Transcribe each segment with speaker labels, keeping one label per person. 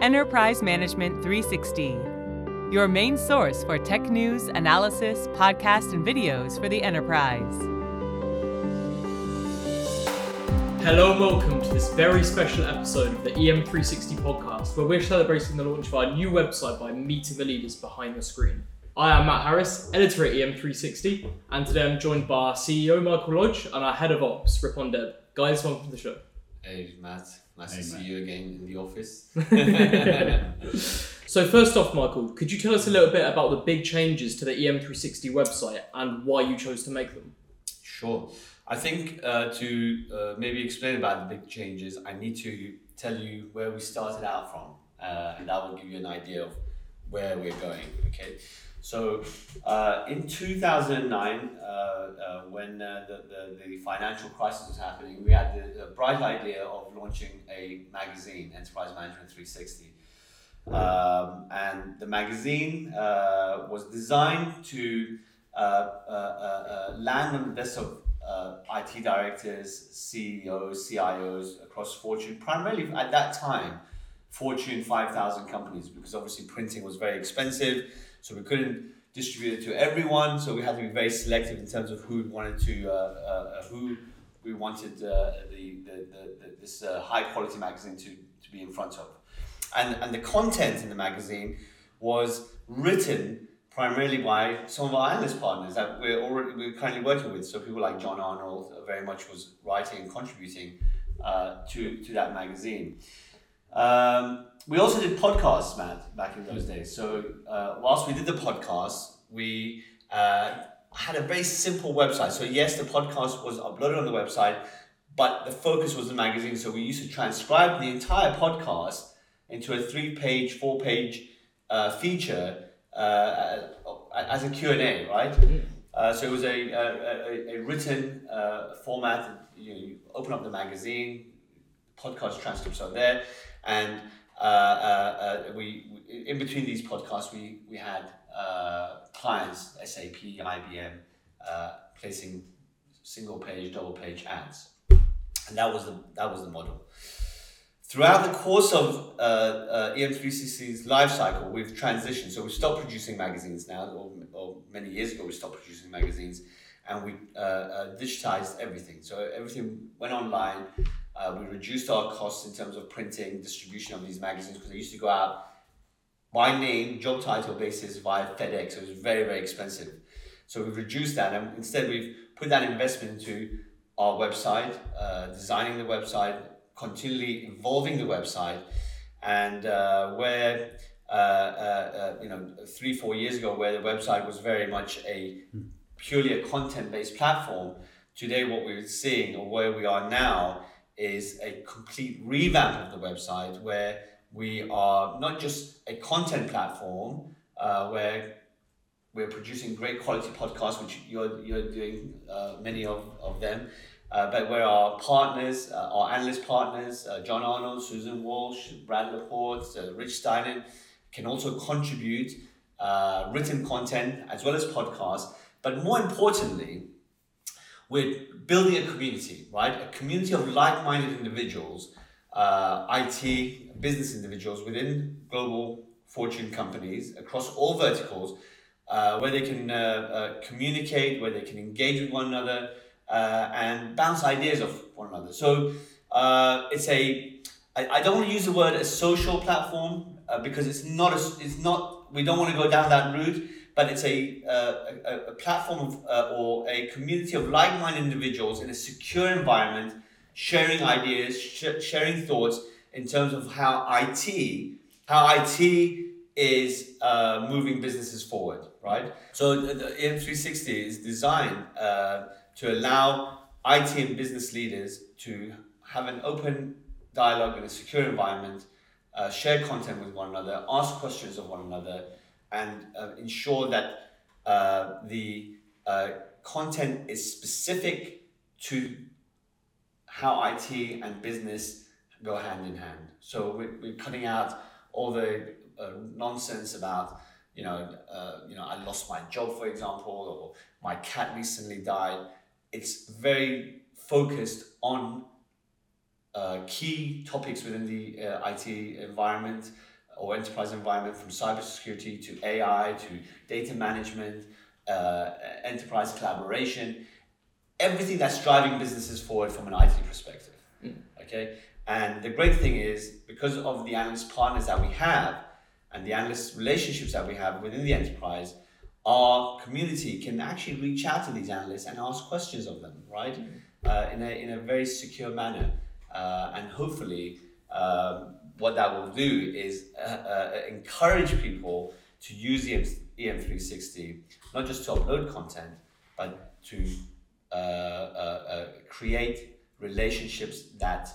Speaker 1: Enterprise Management 360, your main source for tech news, analysis, podcasts, and videos for the enterprise.
Speaker 2: Hello and welcome to this very special episode of the EM360 podcast, where we're celebrating the launch of our new website by meeting the leaders behind the screen. I am Matt Harris, editor at EM360, and today I'm joined by our CEO Michael Lodge and our head of ops, Ripon Deb. Guys, welcome to the show.
Speaker 3: Hey Matt, nice
Speaker 4: Hey,
Speaker 3: to
Speaker 4: Matt.
Speaker 3: see you again in the office.
Speaker 2: So, first off, Michael, could you tell us a little bit about the big changes to the EM360 website and why you chose to make them?
Speaker 3: sure. I think uh, to uh, maybe explain about the big changes, I need to tell you where we started out from, uh, and that will give you an idea of where we're going. Okay, so uh, in two thousand and nine, uh, uh, when uh, the, the the financial crisis was happening, we had the, the bright idea of launching a magazine, Enterprise Management Three Sixty. Um, and the magazine uh, was designed to uh, land on the desk of IT directors, CEOs, CIOs across Fortune, primarily at that time, Fortune 5000 companies, because obviously printing was very expensive, so we couldn't distribute it to everyone, so we had to be very selective in terms of who we wanted to, uh, uh, who we wanted uh, the, the, the, the, this uh, high quality magazine to, to be in front of and, and the content in the magazine was written primarily by some of our analyst partners that we're already we're currently working with. So people like John Arnold uh, very much was writing and contributing uh, to to that magazine. Um, we also did podcasts, Matt, back in those days. So uh, whilst we did the podcast, we uh, had a very simple website. So yes, the podcast was uploaded on the website, but the focus was the magazine. So we used to transcribe the entire podcast into a three-page, four-page uh, feature uh, as a Q&A, right? Uh, so it was a, a, a, a written uh, format. You, know, you open up the magazine, podcast transcripts are there, and uh, uh, uh, we, in between these podcasts we we had uh, clients, SAP, IBM, placing single page, double page ads, and that was the that was the model. Throughout the course of uh, uh, EM360's life cycle, we've transitioned. So we stopped producing magazines now, or, or many years ago, we stopped producing magazines, and we uh, digitized everything. So everything went online. Uh, we reduced our costs in terms of printing, distribution of these magazines because they used to go out by name, job title basis via FedEx. So it was very, very expensive. So we've reduced that, and instead we've put that investment into our website, uh, designing the website, continually evolving the website, and uh, where uh, uh, uh, you know three four years ago, where the website was very much a purely a content based platform. Today, what we're seeing, or where we are now, is a complete revamp of the website, where we are not just a content platform, uh, where we're producing great quality podcasts, which you're, you're doing uh, many of, of them, uh, but where our partners, uh, our analyst partners, uh, John Arnold, Susan Walsh, Brad LaPorte, uh, Rich Stiennon, can also contribute written content as well as podcasts. But more importantly, we're building a community, right? A community of like-minded individuals, uh, IT, business individuals within global fortune companies across all verticals, uh, where they can uh, uh, communicate, where they can engage with one another, uh, and bounce ideas off one another. So uh, it's a, I, I don't want to use the word a social platform because it's not, a, it's not, we don't want to go down that route, but it's a, uh, a, a platform of, uh, or a community of like-minded individuals in a secure environment, sharing ideas, sh- sharing thoughts in terms of how IT, how IT is uh, moving businesses forward, right? So the, the EM360 is designed uh, to allow IT and business leaders to have an open dialogue in a secure environment, uh, share content with one another, ask questions of one another, and uh, ensure that uh, the uh, content is specific to how IT and business go hand in hand. So we're, we're cutting out all the uh, nonsense about you know uh, you know I lost my job for example or my cat recently died. It's very focused on uh, key topics within the uh, IT environment or enterprise environment, from cybersecurity to AI to data management, uh, enterprise collaboration, everything that's driving businesses forward from an IT perspective. Mm. Okay, and the great thing is because of the analyst partners that we have and the analyst relationships that we have within the enterprise, our community can actually reach out to these analysts and ask questions of them, right? Mm. Uh, in, a, in a very secure manner. Uh, and hopefully, um, what that will do is uh, uh encourage people to use EM, EM360, not just to upload content, but to uh, uh, create relationships that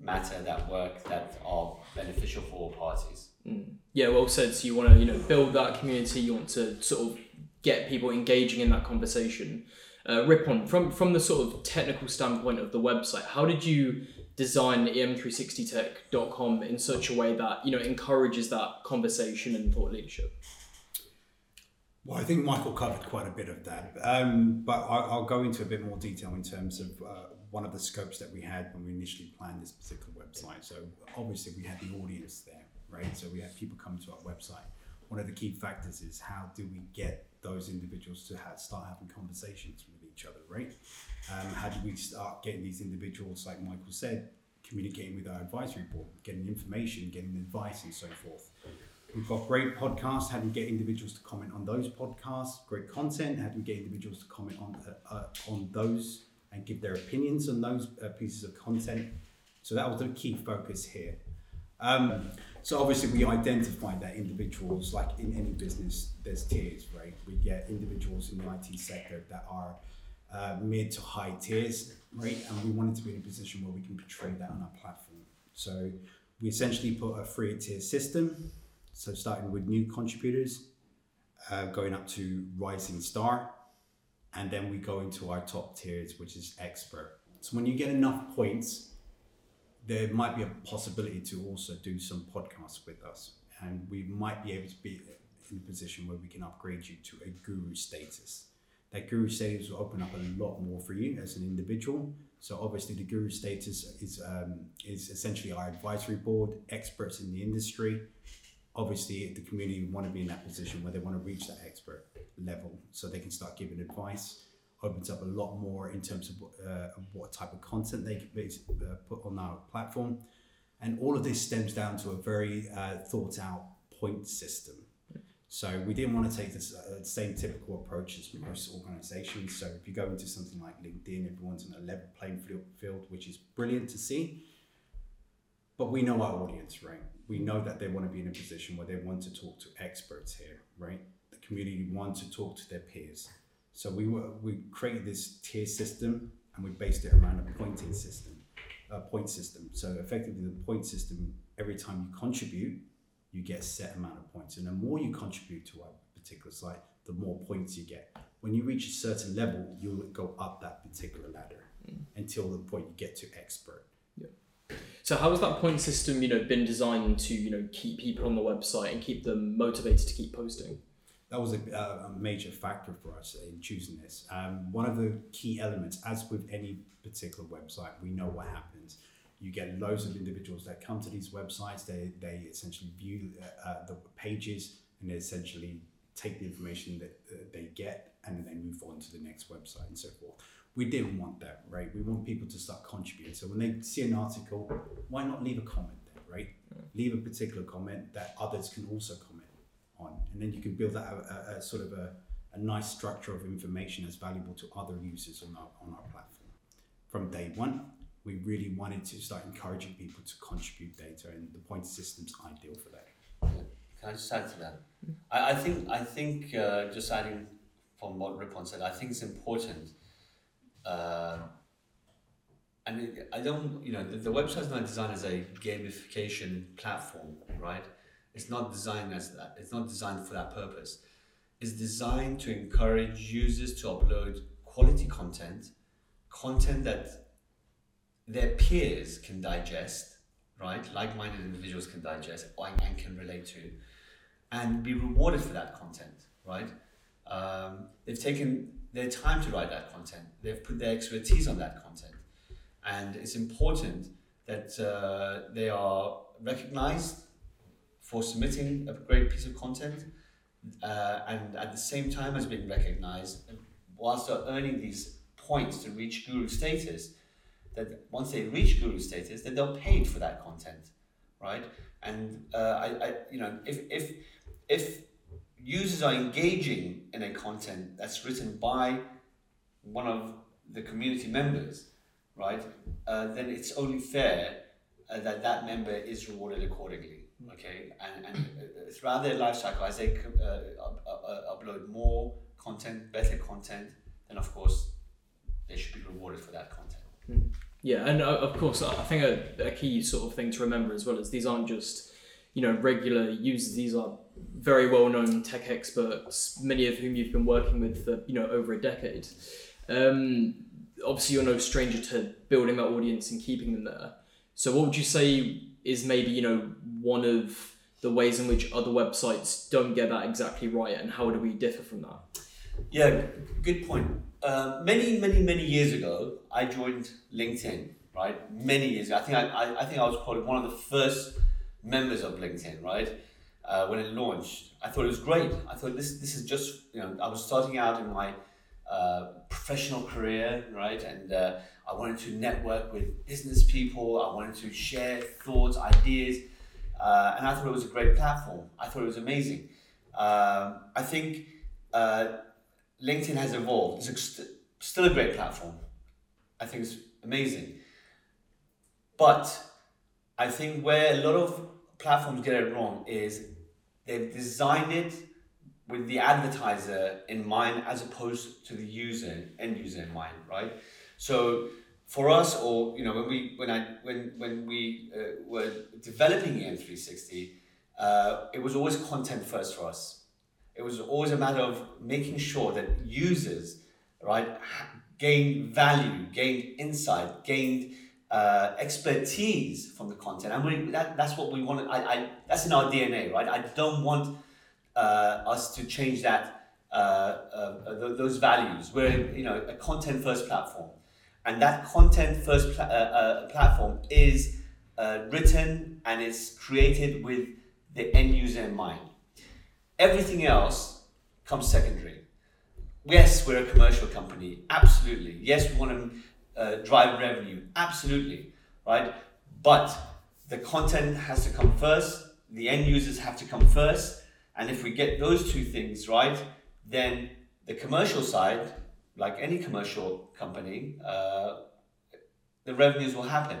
Speaker 3: matter, that work, that are beneficial for all parties.
Speaker 2: Mm. Yeah, well said. So you want to, you know, build that community. You want to sort of get people engaging in that conversation. Uh, Ripon, from from the sort of technical standpoint of the website, how did you design em360tech.com in such a way that you know encourages that conversation and thought leadership?
Speaker 4: Well, I think Michael covered quite a bit of that, um, but I'll, I'll, go into a bit more detail in terms of uh, one of the scopes that we had when we initially planned this particular website. So obviously we had the audience there, right? So we had people come to our website. One of the key factors is how do we get those individuals to have, start having conversations with each other, right? Um, how do we start getting these individuals, like Michael said, communicating with our advisory board, getting information, getting advice, and so forth? We've got great podcasts. How do we get individuals to comment on those podcasts? Great content. How do we get individuals to comment on uh, uh, on those and give their opinions on those uh, pieces of content? So that was the key focus here. Um, so obviously we identified that individuals, like in any business, there's tiers, right? We get individuals in the IT sector that are uh, mid to high tiers, right? And we wanted to be in a position where we can portray that on our platform. So we essentially put a three tier system. So starting with new contributors, uh, going up to rising star, and then we go into our top tiers, which is expert. So when you get enough points, there might be a possibility to also do some podcasts with us, and we might be able to be in a position where we can upgrade you to a guru status. That guru status will open up a lot more for you as an individual. So obviously, the guru status is um, is essentially our advisory board, experts in the industry. Obviously, the community want to be in that position where they want to reach that expert level, so they can start giving advice opens up a lot more in terms of uh, what type of content they can uh, put on our platform. And all of this stems down to a very uh, thought out point system. So we didn't want to take this uh, same typical approach as most organizations. So if you go into something like LinkedIn, everyone's on a level playing field, which is brilliant to see. But we know our audience, right? We know that they want to be in a position where they want to talk to experts here, right? The community want to talk to their peers. So we were we created this tier system and we based it around a pointing system, a point system. So effectively, the point system every time you contribute, you get a set amount of points, and the more you contribute to a particular site, the more points you get. When you reach a certain level, you'll go up that particular ladder mm. until the point you get to expert.
Speaker 2: Yeah. So how has that point system, you know, been designed to you know keep people on the website and keep them motivated to keep posting?
Speaker 4: that was a, a, major factor for us in choosing this. Um, one of the key elements, as with any particular website, we know what happens. You get loads of individuals that come to these websites. They they essentially view uh, the pages and they essentially take the information that uh, they get and then they move on to the next website and so forth. We didn't want that, right? We want people to start contributing. So when they see an article, why not leave a comment there, right? Leave a particular comment that others can also comment on. And then you can build that a, a, a sort of a, a nice structure of information that's valuable to other users on our, on our platform. From day one, we really wanted to start encouraging people to contribute data, and the point system's ideal for that.
Speaker 3: Can I just add to that? I, I think I think uh, just adding from what Ripon said, I think it's important. Uh, and I don't, you know, the, the website is not designed as a gamification platform, right? It's not designed as that. It's not designed for that purpose. It's designed to encourage users to upload quality content, content that their peers can digest, right? Like-minded individuals can digest and can relate to, and be rewarded for that content, right? Um, they've taken their time to write that content. They've put their expertise on that content, and it's important that uh, they are recognized for submitting a great piece of content uh, and at the same time as being recognized, whilst they're earning these points to reach guru status, that once they reach guru status, that they're paid for that content, right? And uh, I, I, you know, if if if users are engaging in a content that's written by one of the community members, right, uh, then it's only fair uh, that that member is rewarded accordingly. Okay, and, and uh, throughout their life cycle, as they uh, uh, upload more content, better content, then of course they should be rewarded for that content.
Speaker 2: Yeah, and uh, of course, I think a, a key sort of thing to remember as well is these aren't just you know regular users; these are very well-known tech experts, many of whom you've been working with for you know over a decade. Um, obviously, you're no stranger to building that audience and keeping them there. So, what would you say is maybe you know one of the ways in which other websites don't get that exactly right, and how do we differ from that?
Speaker 3: Yeah, good point. Uh, many, many, many years ago, I joined LinkedIn. Right, many years. Ago. I think I, I, I think I was probably one of the first members of LinkedIn. Right, uh, when it launched, I thought it was great. I thought this this is just you know I was starting out in my uh, professional career, right, and uh, I wanted to network with business people. I wanted to share thoughts, ideas, uh, and I thought it was a great platform. I thought it was amazing. Um, I think uh, LinkedIn has evolved. It's still a great platform. I think it's amazing. But I think where a lot of platforms get it wrong is they've designed it with the advertiser in mind as opposed to the user end user in mind, right? So for us, or you know, when we when I when when we uh, were developing EM360, uh, it was always content first for us. It was always a matter of making sure that users, right, gained value, gained insight, gained uh, expertise from the content, and we, that, that's what we want. I, I that's in our DNA, right? I don't want uh, us to change that uh, uh, th- those values. We're you know a content first platform and that content first uh, uh, platform is written and it's created with the end user in mind. Everything else comes secondary. Yes, we're a commercial company, absolutely. Yes, we want to uh, drive revenue, absolutely, right? But the content has to come first, the end users have to come first, and if we get those two things right, then the commercial side like any commercial company, uh, the revenues will happen.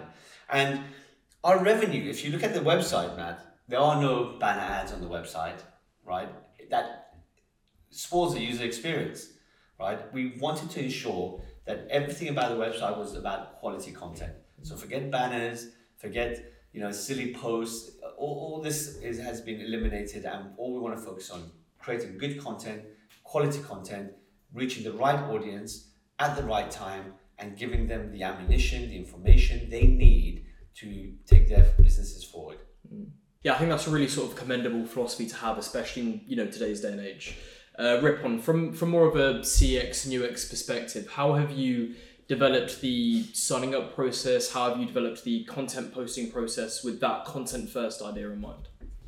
Speaker 3: And our revenue, if you look at the website, Matt, there are no banner ads on the website, right? That spoils the user experience, right? We wanted to ensure that everything about the website was about quality content. So forget banners, forget you know silly posts. All, all this is, has been eliminated, and all we want to focus on creating good content, quality content reaching the right audience at the right time and giving them the ammunition, the information they need to take their businesses forward. Mm.
Speaker 2: Yeah, I think that's a really sort of commendable philosophy to have, especially in you know today's day and age. Uh, Ripon, from from more of a CX and UX perspective, how have you developed the signing up process? How have you developed the content posting process with that content first idea in mind?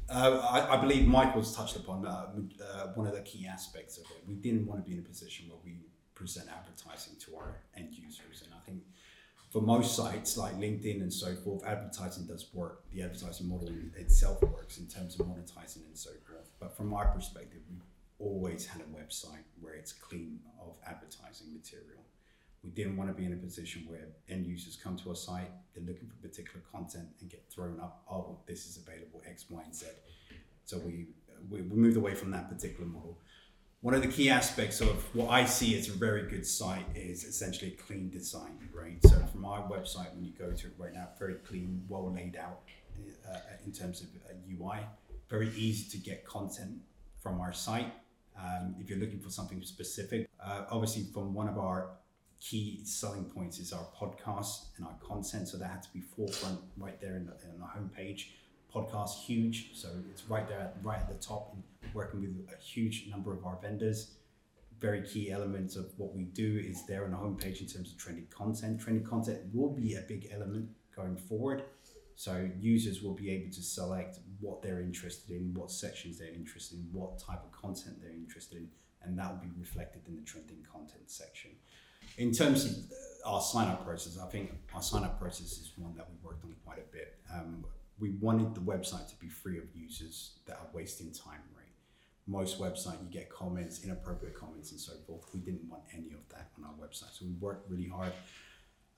Speaker 4: Uh, I, I, believe Michael's touched upon uh, uh, one of the key aspects of it. We didn't want to be in a position where we present advertising to our end users, and I think for most sites like LinkedIn and so forth, advertising does work. The advertising model itself works in terms of monetizing and so forth. But from our perspective, we've always had a website where it's clean of advertising material. We didn't want to be in a position where end users come to our site, they're looking for particular content and get thrown up, oh, this is available X, Y, and Z. So we, we moved away from that particular model. One of the key aspects of what I see as a very good site is essentially a clean design, right? So from our website, when you go to it right now, very clean, well laid out uh, in terms of UI, very easy to get content from our site. Um, if you're looking for something specific, uh, obviously from one of our key selling points is our podcast and our content. So that had to be forefront right there in the, in the homepage. Podcast huge, so it's right there, right at the top, working with a huge number of our vendors. Very key elements of what we do is there on the homepage in terms of trending content. Trending content will be a big element going forward. So users will be able to select what they're interested in, what sections they're interested in, what type of content they're interested in, and that will be reflected in the trending content section. In terms of our sign up process, I think our sign up process is one that we've worked on quite a bit. Um, we wanted the website to be free of users that are wasting time, right? Most website you get comments, inappropriate comments, and so forth. We didn't want any of that on our website, so we worked really hard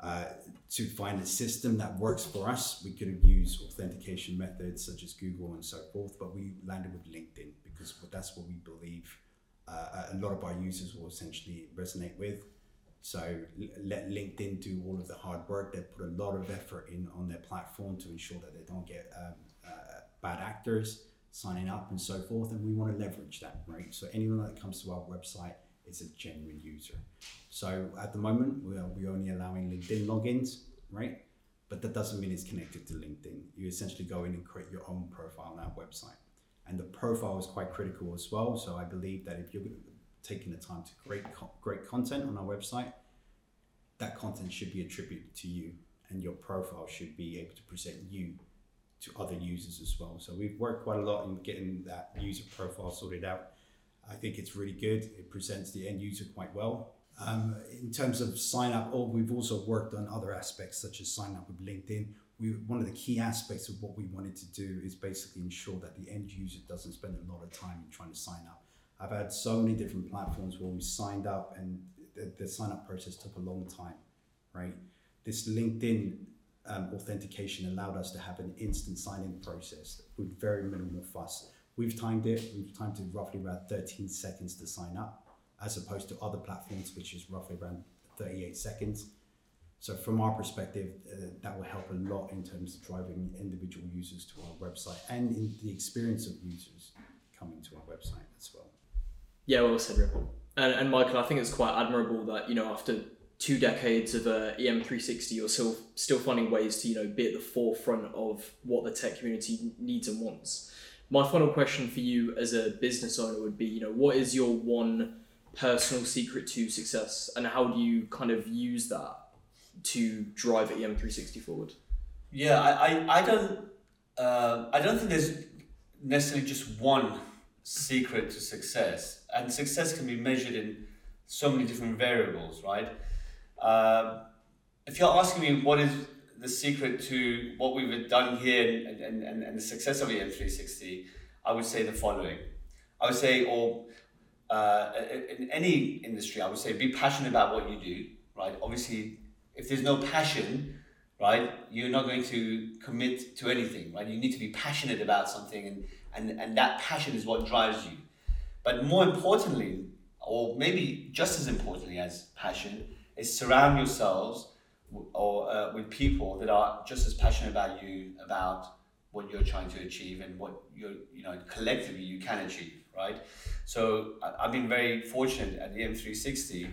Speaker 4: uh, to find a system that works for us. We could have used authentication methods such as Google and so forth, but we landed with LinkedIn because that's what we believe uh, a lot of our users will essentially resonate with. So let LinkedIn do all of the hard work. They put a lot of effort in on their platform to ensure that they don't get um, uh, bad actors signing up and so forth. And we want to leverage that, right? So anyone that comes to our website is a genuine user. So at the moment, we are we only allowing LinkedIn logins, right? But that doesn't mean it's connected to LinkedIn. You essentially go in and create your own profile on our website. And the profile is quite critical as well. So I believe that if you're taking the time to create great content on our website, that content should be attributed to you, and your profile should be able to present you to other users as well. So we've worked quite a lot in getting that user profile sorted out. I think it's really good. It presents the end user quite well. Um, in terms of sign up, oh, we've also worked on other aspects such as sign up with LinkedIn. We, one of the key aspects of what we wanted to do is basically ensure that the end user doesn't spend a lot of time trying to sign up. I've had so many different platforms where we signed up and the, the sign up process took a long time, right? This LinkedIn um, authentication allowed us to have an instant sign in process with very minimal fuss. We've timed it, we've timed it roughly around 13 seconds to sign up, as opposed to other platforms, which is roughly around 38 seconds. So from our perspective, uh, that will help a lot in terms of driving individual users to our website and in the experience of users coming to our website as well.
Speaker 2: Yeah, well said, Ripon. And, and Michael, I think it's quite admirable that you know after two decades of uh, EM360, you're still still finding ways to you know be at the forefront of what the tech community needs and wants. My final question for you as a business owner would be, you know, what is your one personal secret to success, and how do you kind of use that to drive EM360 forward?
Speaker 3: Yeah, I, I, I don't uh, I don't think there's necessarily just one secret to success. And success can be measured in so many different variables, right? Uh, if you're asking me what is the secret to what we've done here and, and, and, and the success of EM360, I would say the following. I would say, or uh, in any industry, I would say be passionate about what you do, right? Obviously, if there's no passion, right, you're not going to commit to anything, right? You need to be passionate about something and and, and that passion is what drives you. But more importantly, or maybe just as importantly as passion, is surround yourselves or uh, with people that are just as passionate about you about what you're trying to achieve and what you're you know collectively you can achieve right so i've been very fortunate at the EM360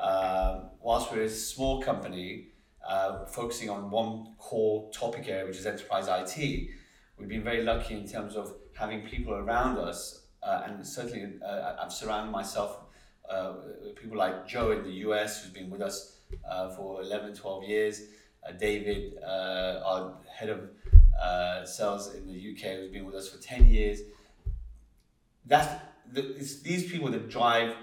Speaker 3: uh, whilst we're a small company uh, focusing on one core topic area which is enterprise it we've been very lucky in terms of having people around us, uh, and certainly uh, I've surrounded myself uh, with people like Joe in the US, who's been with us uh, for 11, 12 years, uh, David, uh, our head of sales in the UK, who's been with us for 10 years. That's the, it's these people that drive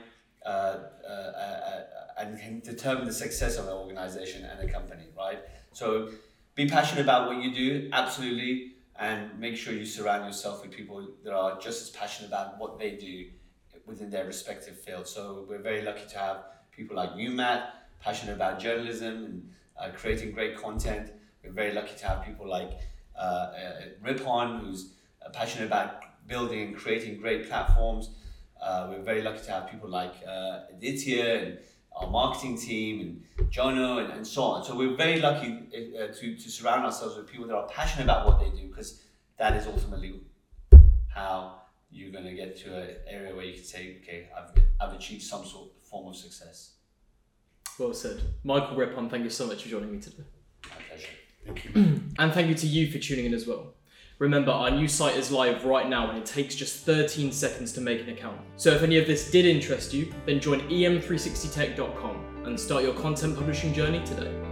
Speaker 3: and can determine the success of an organization and a company, right? So be passionate about what you do, absolutely and make sure you surround yourself with people that are just as passionate about what they do within their respective field. So we're very lucky to have people like you, Matt, passionate about journalism and uh, creating great content. We're very lucky to have people like uh, uh, Ripon, who's uh, passionate about building and creating great platforms. Uh, we're very lucky to have people like uh, Aditya and our marketing team and Jono and, and so on. So we're very lucky uh, to, to surround ourselves with people that are passionate about what they do because that is ultimately how you're going to get to an area where you can say, okay, I've, I've achieved some sort of form of success.
Speaker 2: Well said. Michael Ripon, thank you so much for joining me today.
Speaker 3: My pleasure.
Speaker 4: Thank you.
Speaker 2: and thank you to you for tuning in as well. Remember, our new site is live right now and it takes just 13 seconds to make an account. So if any of this did interest you, then join em360tech.com and start your content publishing journey today.